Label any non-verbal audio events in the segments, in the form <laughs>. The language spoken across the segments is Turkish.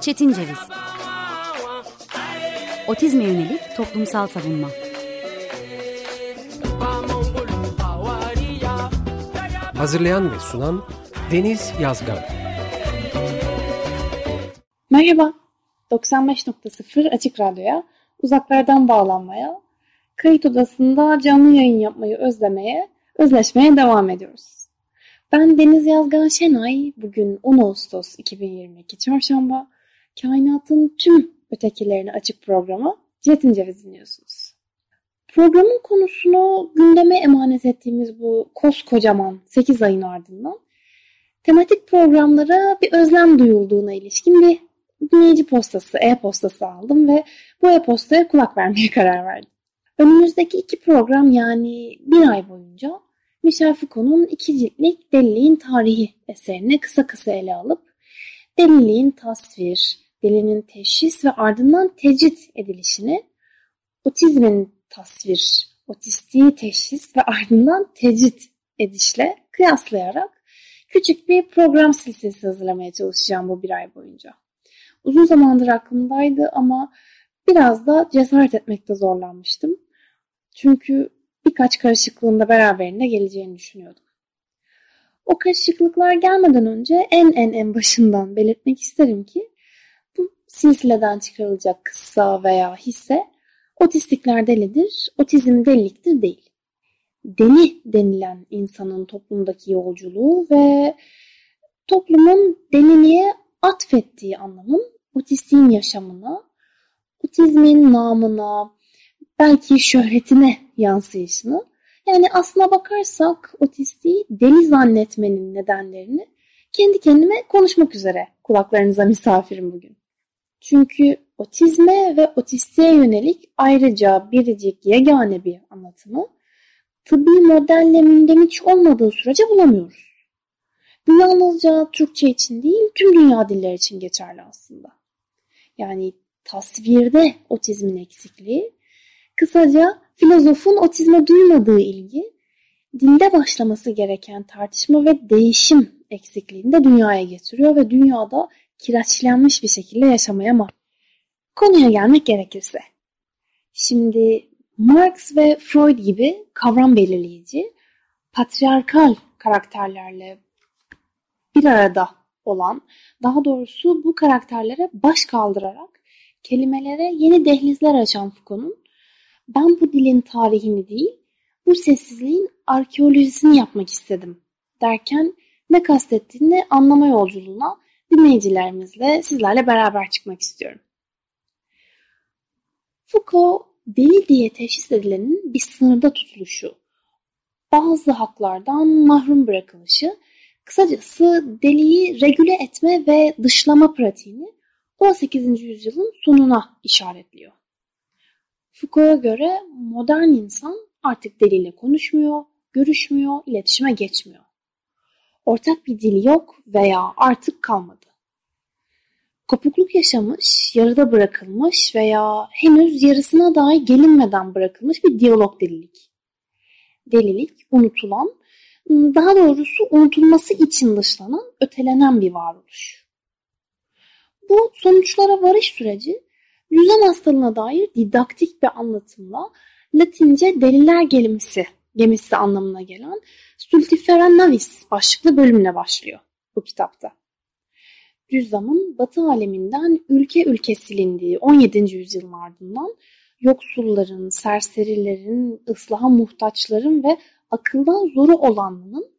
Çetin Ceviz. Otizme yönelik toplumsal savunma. Hazırlayan ve sunan Deniz Yazgan. Merhaba, 95.0 Açık Radyo'ya, uzaklardan bağlanmaya, kayıt odasında canlı yayın yapmayı özlemeye, özleşmeye devam ediyoruz. Ben Deniz Yazgan Şenay, bugün 10 Ağustos 2022 Çarşamba, kainatın tüm ötekilerini açık programı Cetin Ceviz dinliyorsunuz. Programın konusunu gündeme emanet ettiğimiz bu koskocaman 8 ayın ardından tematik programlara bir özlem duyulduğuna ilişkin bir dinleyici postası, e-postası aldım ve bu e-postaya kulak vermeye <laughs> karar verdim. Önümüzdeki iki program yani bir ay boyunca Michel Foucault'un iki ciltlik Deliliğin Tarihi eserini kısa kısa ele alıp deliliğin tasvir, delinin teşhis ve ardından tecrit edilişini, otizmin tasvir, otistiği teşhis ve ardından tecrit edişle kıyaslayarak küçük bir program silsilesi hazırlamaya çalışacağım bu bir ay boyunca. Uzun zamandır aklımdaydı ama biraz da cesaret etmekte zorlanmıştım. Çünkü birkaç karışıklığın da beraberinde geleceğini düşünüyordum. O karışıklıklar gelmeden önce en en en başından belirtmek isterim ki bu silsileden çıkarılacak kıssa veya hisse otistikler delidir, otizm deliliktir değil. Deli denilen insanın toplumdaki yolculuğu ve toplumun deliliğe atfettiği anlamın otistiğin yaşamına, otizmin namına, belki şöhretine yansıyışını yani aslına bakarsak otistiği deli zannetmenin nedenlerini kendi kendime konuşmak üzere kulaklarınıza misafirim bugün. Çünkü otizme ve otistiğe yönelik ayrıca biricik yegane bir anlatımı tıbbi modelle mündemiş olmadığı sürece bulamıyoruz. Bu yalnızca Türkçe için değil tüm dünya dilleri için geçerli aslında. Yani tasvirde otizmin eksikliği Kısaca filozofun otizme duymadığı ilgi, dinde başlaması gereken tartışma ve değişim eksikliğini de dünyaya getiriyor ve dünyada kireçlenmiş bir şekilde yaşamaya mahkum. Konuya gelmek gerekirse. Şimdi Marx ve Freud gibi kavram belirleyici, patriarkal karakterlerle bir arada olan, daha doğrusu bu karakterlere baş kaldırarak kelimelere yeni dehlizler açan Foucault'un ben bu dilin tarihini değil, bu sessizliğin arkeolojisini yapmak istedim derken ne kastettiğini anlama yolculuğuna dinleyicilerimizle sizlerle beraber çıkmak istiyorum. Foucault deli diye teşhis edilenin bir sınırda tutuluşu, bazı haklardan mahrum bırakılışı, kısacası deliyi regüle etme ve dışlama pratiğini 18. yüzyılın sonuna işaretliyor. Foucault'a göre modern insan artık diliyle konuşmuyor, görüşmüyor, iletişime geçmiyor. Ortak bir dil yok veya artık kalmadı. Kopukluk yaşamış, yarıda bırakılmış veya henüz yarısına dahi gelinmeden bırakılmış bir diyalog delilik. Delilik unutulan, daha doğrusu unutulması için dışlanan, ötelenen bir varoluş. Bu sonuçlara varış süreci Yüzem hastalığına dair didaktik bir anlatımla Latince deliler gemisi, gemisi anlamına gelen Stultifera Navis başlıklı bölümle başlıyor bu kitapta. Cüzdanın Batı aleminden ülke ülke silindiği 17. yüzyılın ardından yoksulların, serserilerin, ıslaha muhtaçların ve akıldan zoru olanların,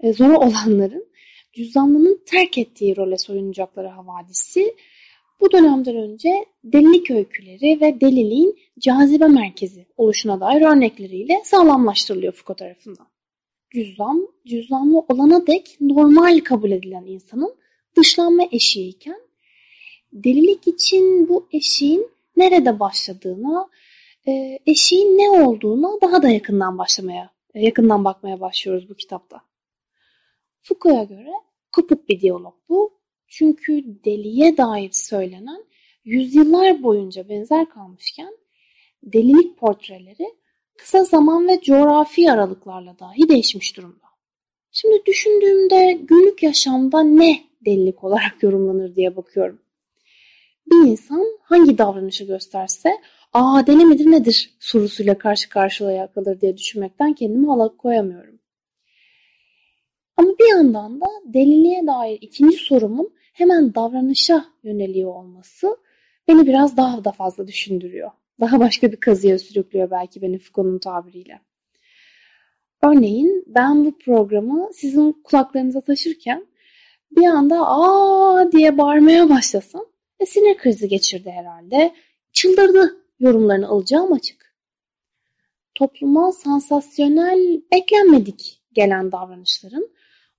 e, zoru olanların cüzdanlının terk ettiği role soyunacakları havadisi bu dönemden önce delilik öyküleri ve deliliğin cazibe merkezi oluşuna dair örnekleriyle sağlamlaştırılıyor Foucault tarafından. Cüzdan, cüzdanlı olana dek normal kabul edilen insanın dışlanma eşiğiyken delilik için bu eşiğin nerede başladığına, e, eşiğin ne olduğuna daha da yakından başlamaya, yakından bakmaya başlıyoruz bu kitapta. Foucault'a göre kopuk bir diyalog bu çünkü deliye dair söylenen yüzyıllar boyunca benzer kalmışken delilik portreleri kısa zaman ve coğrafi aralıklarla dahi değişmiş durumda. Şimdi düşündüğümde günlük yaşamda ne delilik olarak <laughs> yorumlanır diye bakıyorum. Bir insan hangi davranışı gösterse aa deli midir nedir sorusuyla karşı karşıya kalır diye düşünmekten kendimi alıkoyamıyorum. Ama bir yandan da deliliğe dair ikinci sorumun hemen davranışa yöneliyor olması beni biraz daha da fazla düşündürüyor. Daha başka bir kazıya sürüklüyor belki beni Foucault'un tabiriyle. Örneğin ben bu programı sizin kulaklarınıza taşırken bir anda aa diye bağırmaya başlasam e, sinir krizi geçirdi herhalde. Çıldırdı yorumlarını alacağım açık. Topluma sansasyonel beklenmedik gelen davranışların,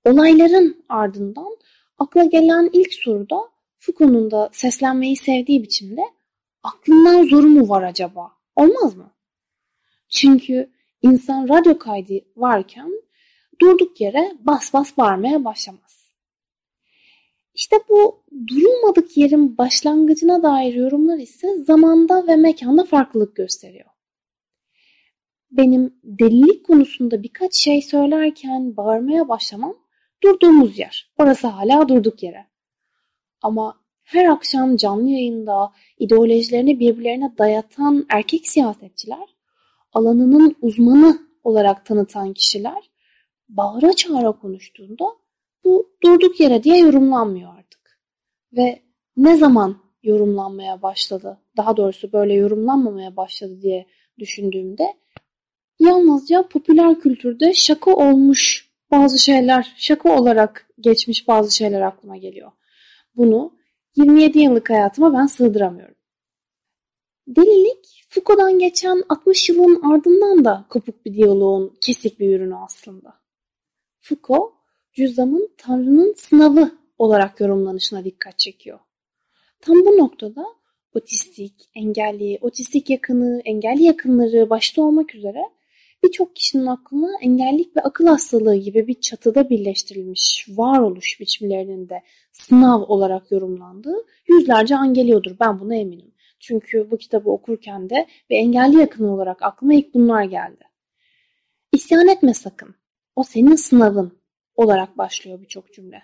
olayların ardından akla gelen ilk soruda Foucault'un da seslenmeyi sevdiği biçimde aklından zoru mu var acaba? Olmaz mı? Çünkü insan radyo kaydı varken durduk yere bas bas bağırmaya başlamaz. İşte bu durulmadık yerin başlangıcına dair yorumlar ise zamanda ve mekanda farklılık gösteriyor. Benim delilik konusunda birkaç şey söylerken bağırmaya başlamam durduğumuz yer. Orası hala durduk yere. Ama her akşam canlı yayında ideolojilerini birbirlerine dayatan erkek siyasetçiler, alanının uzmanı olarak tanıtan kişiler bağıra çağıra konuştuğunda bu durduk yere diye yorumlanmıyor artık. Ve ne zaman yorumlanmaya başladı, daha doğrusu böyle yorumlanmamaya başladı diye düşündüğümde yalnızca popüler kültürde şaka olmuş bazı şeyler, şaka olarak geçmiş bazı şeyler aklıma geliyor. Bunu 27 yıllık hayatıma ben sığdıramıyorum. Delilik Foucault'dan geçen 60 yılın ardından da kopuk bir diyaloğun kesik bir ürünü aslında. Foucault, cüzdanın Tanrı'nın sınavı olarak yorumlanışına dikkat çekiyor. Tam bu noktada otistik, engelli, otistik yakını, engelli yakınları başta olmak üzere birçok kişinin aklına engellilik ve akıl hastalığı gibi bir çatıda birleştirilmiş varoluş biçimlerinin de sınav olarak yorumlandığı yüzlerce an geliyordur. Ben buna eminim. Çünkü bu kitabı okurken de bir engelli yakını olarak aklıma ilk bunlar geldi. İsyan etme sakın. O senin sınavın olarak başlıyor birçok cümle.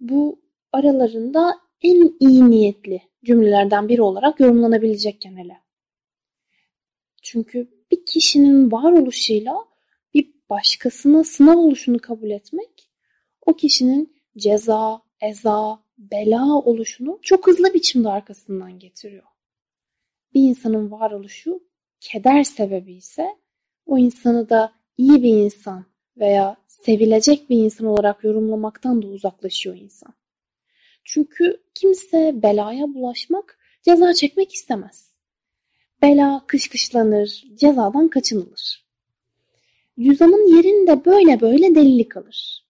Bu aralarında en iyi niyetli cümlelerden biri olarak yorumlanabilecekken hele. Çünkü bir kişinin varoluşuyla bir başkasına sınav oluşunu kabul etmek o kişinin ceza, eza, bela oluşunu çok hızlı biçimde arkasından getiriyor. Bir insanın varoluşu keder sebebi ise o insanı da iyi bir insan veya sevilecek bir insan olarak yorumlamaktan da uzaklaşıyor insan. Çünkü kimse belaya bulaşmak, ceza çekmek istemez. Bela kışkışlanır, cezadan kaçınılır. Cüzdanın yerinde böyle böyle delilik alır.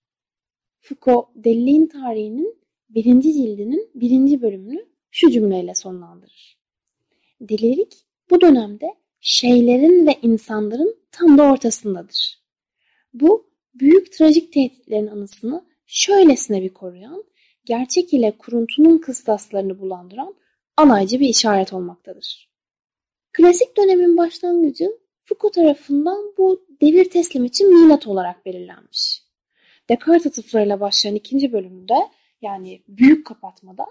Foucault deliliğin tarihinin birinci cildinin birinci bölümünü şu cümleyle sonlandırır. Delilik bu dönemde şeylerin ve insanların tam da ortasındadır. Bu büyük trajik tehditlerin anısını şöylesine bir koruyan, gerçek ile kuruntunun kıstaslarını bulandıran alaycı bir işaret olmaktadır. Klasik dönemin başlangıcı Foucault tarafından bu devir teslim için milat olarak belirlenmiş. Descartes atıflarıyla başlayan ikinci bölümde yani büyük kapatmada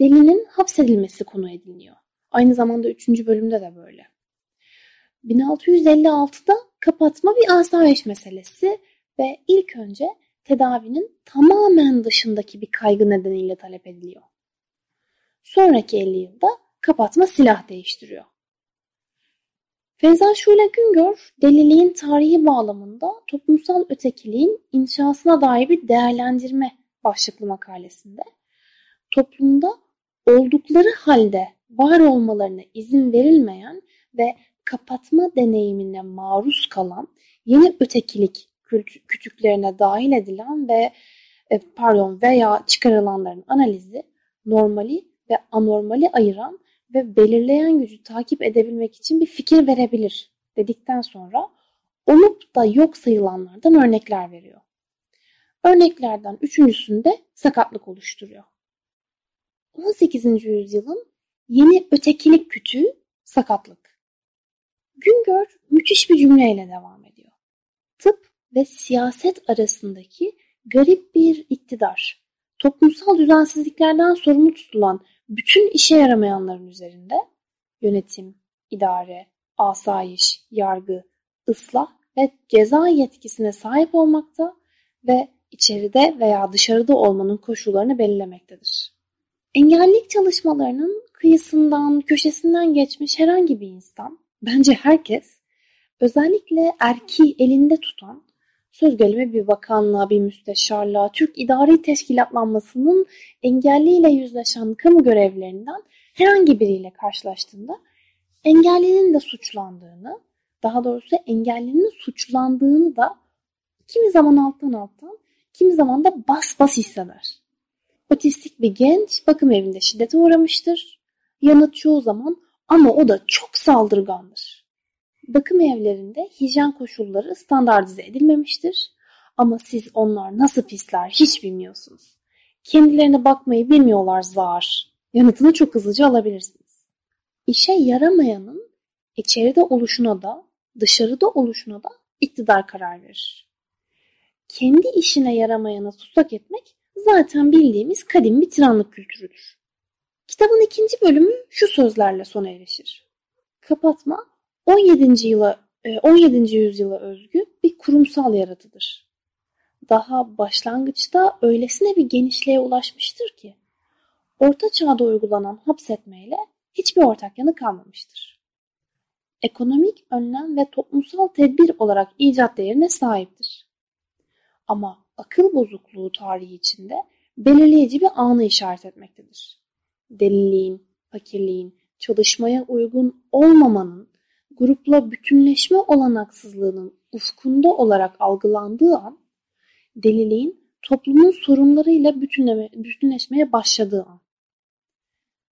delinin hapsedilmesi konu ediniyor. Aynı zamanda üçüncü bölümde de böyle. 1656'da kapatma bir asayiş meselesi ve ilk önce tedavinin tamamen dışındaki bir kaygı nedeniyle talep ediliyor. Sonraki 50 yılda kapatma silah değiştiriyor. Feyza Şule Güngör, deliliğin tarihi bağlamında toplumsal ötekiliğin inşasına dair bir değerlendirme başlıklı makalesinde toplumda oldukları halde var olmalarına izin verilmeyen ve kapatma deneyimine maruz kalan yeni ötekilik küçüklerine dahil edilen ve e, pardon veya çıkarılanların analizi normali ve anormali ayıran ve belirleyen gücü takip edebilmek için bir fikir verebilir dedikten sonra olup da yok sayılanlardan örnekler veriyor. Örneklerden üçüncüsünde sakatlık oluşturuyor. 18. yüzyılın yeni ötekilik kütüğü sakatlık. Güngör müthiş bir cümleyle devam ediyor. Tıp ve siyaset arasındaki garip bir iktidar, toplumsal düzensizliklerden sorumlu tutulan bütün işe yaramayanların üzerinde yönetim, idare, asayiş, yargı, ıslah ve ceza yetkisine sahip olmakta ve içeride veya dışarıda olmanın koşullarını belirlemektedir. Engellilik çalışmalarının kıyısından, köşesinden geçmiş herhangi bir insan, bence herkes, özellikle erki elinde tutan, söz gelimi bir bakanlığa, bir müsteşarlığa, Türk idari teşkilatlanmasının engelliyle yüzleşen kamu görevlerinden herhangi biriyle karşılaştığında engellinin de suçlandığını, daha doğrusu engellinin suçlandığını da kimi zaman alttan alttan, kimi zaman da bas bas hisseder. Otistik bir genç bakım evinde şiddete uğramıştır. Yanıt çoğu zaman ama o da çok saldırgandır. Bakım evlerinde hijyen koşulları standartize edilmemiştir. Ama siz onlar nasıl pisler hiç bilmiyorsunuz. Kendilerine bakmayı bilmiyorlar zar. Yanıtını çok hızlıca alabilirsiniz. İşe yaramayanın içeride oluşuna da dışarıda oluşuna da iktidar karar verir. Kendi işine yaramayana tutsak etmek zaten bildiğimiz kadim bir tiranlık kültürüdür. Kitabın ikinci bölümü şu sözlerle sona erişir. Kapatma 17. yıla 17. E, yüzyıla özgü bir kurumsal yaratıdır. Daha başlangıçta öylesine bir genişliğe ulaşmıştır ki Orta Çağ'da uygulanan hapsetmeyle hiçbir ortak yanı kalmamıştır. Ekonomik önlem ve toplumsal tedbir olarak icat değerine sahiptir. Ama akıl bozukluğu tarihi içinde belirleyici bir anı işaret etmektedir. Deliliğin, fakirliğin, çalışmaya uygun olmamanın, grupla bütünleşme olanaksızlığının ufkunda olarak algılandığı an, deliliğin toplumun sorunlarıyla bütünleme, bütünleşmeye başladığı an.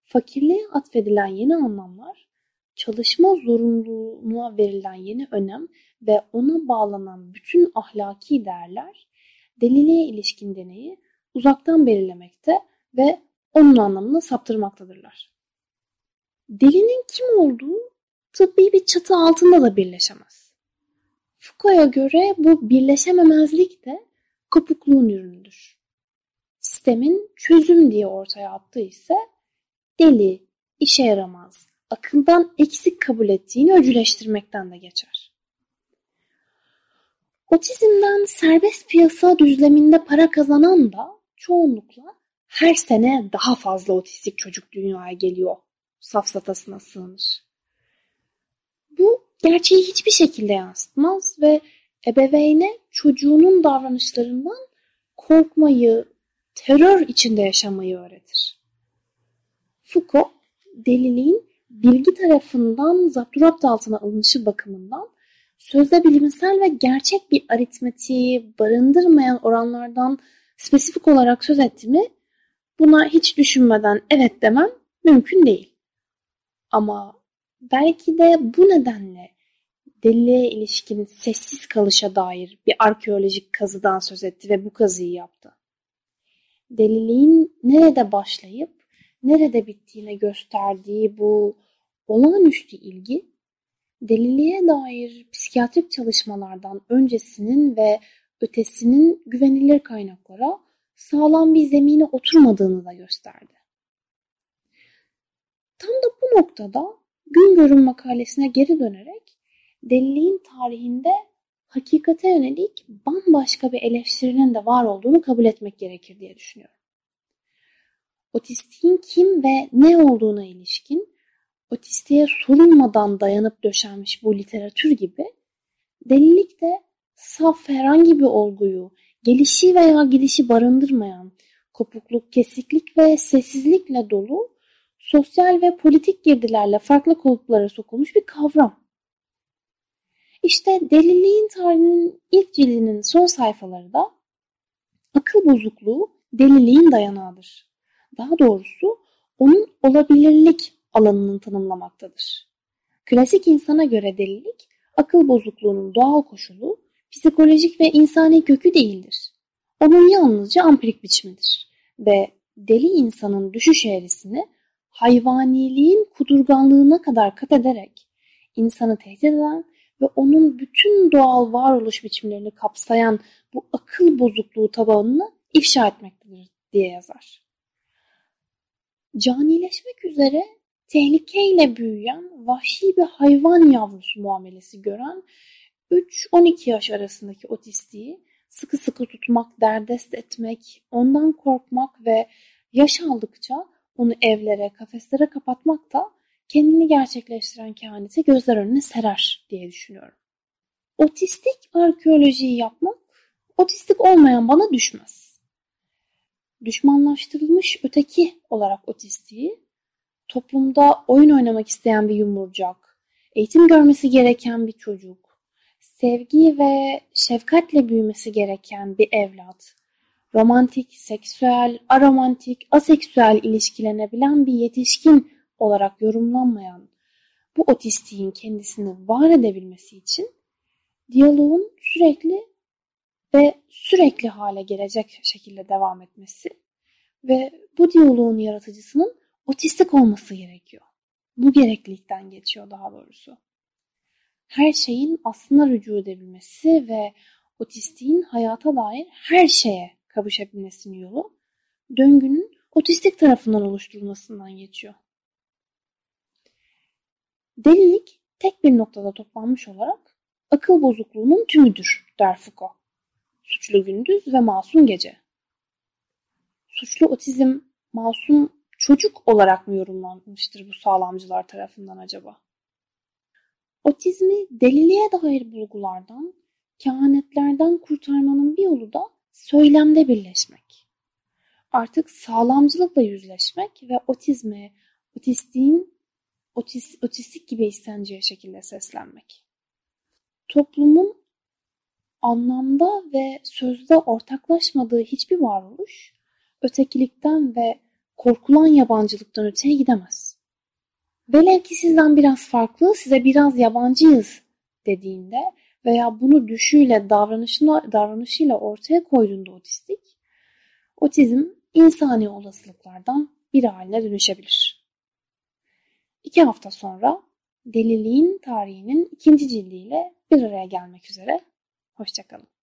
Fakirliğe atfedilen yeni anlamlar, çalışma zorunluluğuna verilen yeni önem ve ona bağlanan bütün ahlaki değerler deliliğe ilişkin deneyi uzaktan belirlemekte ve onun anlamını saptırmaktadırlar. Delinin kim olduğu tıbbi bir çatı altında da birleşemez. Foucault'a göre bu birleşememezlik de kopukluğun ürünüdür. Sistemin çözüm diye ortaya attığı ise deli, işe yaramaz, akıldan eksik kabul ettiğini öcüleştirmekten de geçer. Otizmden serbest piyasa düzleminde para kazanan da çoğunlukla her sene daha fazla otistik çocuk dünyaya geliyor safsatasına sığınır. Bu gerçeği hiçbir şekilde yansıtmaz ve ebeveyne çocuğunun davranışlarından korkmayı, terör içinde yaşamayı öğretir. Foucault, deliliğin bilgi tarafından zapturapt altına alınışı bakımından sözde bilimsel ve gerçek bir aritmetiği barındırmayan oranlardan spesifik olarak söz etti mi buna hiç düşünmeden evet demem mümkün değil. Ama belki de bu nedenle deliliğe ilişkin sessiz kalışa dair bir arkeolojik kazıdan söz etti ve bu kazıyı yaptı. Deliliğin nerede başlayıp nerede bittiğine gösterdiği bu olağanüstü ilgi deliliğe dair psikiyatrik çalışmalardan öncesinin ve ötesinin güvenilir kaynaklara sağlam bir zemine oturmadığını da gösterdi. Tam da bu noktada Güngör'ün makalesine geri dönerek deliliğin tarihinde hakikate yönelik bambaşka bir eleştirinin de var olduğunu kabul etmek gerekir diye düşünüyorum. Otistiğin kim ve ne olduğuna ilişkin otistiğe sorulmadan dayanıp döşenmiş bu literatür gibi delilik de saf herhangi bir olguyu, gelişi veya gidişi barındırmayan, kopukluk, kesiklik ve sessizlikle dolu, sosyal ve politik girdilerle farklı kulüplere sokulmuş bir kavram. İşte deliliğin tarihinin ilk cildinin son sayfaları da akıl bozukluğu deliliğin dayanağıdır. Daha doğrusu onun olabilirlik alanını tanımlamaktadır. Klasik insana göre delilik, akıl bozukluğunun doğal koşulu, psikolojik ve insani kökü değildir. Onun yalnızca ampirik biçimidir ve deli insanın düşüş eğrisini hayvaniliğin kudurganlığına kadar kat ederek insanı tehdit eden ve onun bütün doğal varoluş biçimlerini kapsayan bu akıl bozukluğu tabanını ifşa etmektedir diye yazar. Canileşmek üzere tehlikeyle büyüyen vahşi bir hayvan yavrusu muamelesi gören 3-12 yaş arasındaki otistiği sıkı sıkı tutmak, derdest etmek, ondan korkmak ve yaş aldıkça onu evlere, kafeslere kapatmak da kendini gerçekleştiren kehaneti gözler önüne serer diye düşünüyorum. Otistik arkeolojiyi yapmak, otistik olmayan bana düşmez. Düşmanlaştırılmış öteki olarak otistiği, toplumda oyun oynamak isteyen bir yumurcak, eğitim görmesi gereken bir çocuk, sevgi ve şefkatle büyümesi gereken bir evlat, romantik, seksüel, aromantik, aseksüel ilişkilenebilen bir yetişkin olarak yorumlanmayan bu otistiğin kendisini var edebilmesi için diyaloğun sürekli ve sürekli hale gelecek şekilde devam etmesi ve bu diyaloğun yaratıcısının otistik olması gerekiyor. Bu gereklilikten geçiyor daha doğrusu. Her şeyin aslına rücu edebilmesi ve otistiğin hayata dair her şeye kavuşabilmesinin yolu döngünün otistik tarafından oluşturulmasından geçiyor. Delilik tek bir noktada toplanmış olarak akıl bozukluğunun tümüdür der Foucault. Suçlu gündüz ve masum gece. Suçlu otizm masum çocuk olarak mı yorumlanmıştır bu sağlamcılar tarafından acaba? Otizmi deliliğe dair bulgulardan, kehanetlerden kurtarmanın bir yolu da söylemde birleşmek. Artık sağlamcılıkla yüzleşmek ve otizme, otistiğin otis, otistik gibi isteneceği şekilde seslenmek. Toplumun anlamda ve sözde ortaklaşmadığı hiçbir varoluş ötekilikten ve korkulan yabancılıktan öteye gidemez. Velev ki sizden biraz farklı, size biraz yabancıyız dediğinde veya bunu düşüyle, davranışına, davranışıyla ortaya koyduğunda otistik, otizm insani olasılıklardan biri haline dönüşebilir. İki hafta sonra Deliliğin tarihinin ikinci cildiyle bir araya gelmek üzere. Hoşçakalın.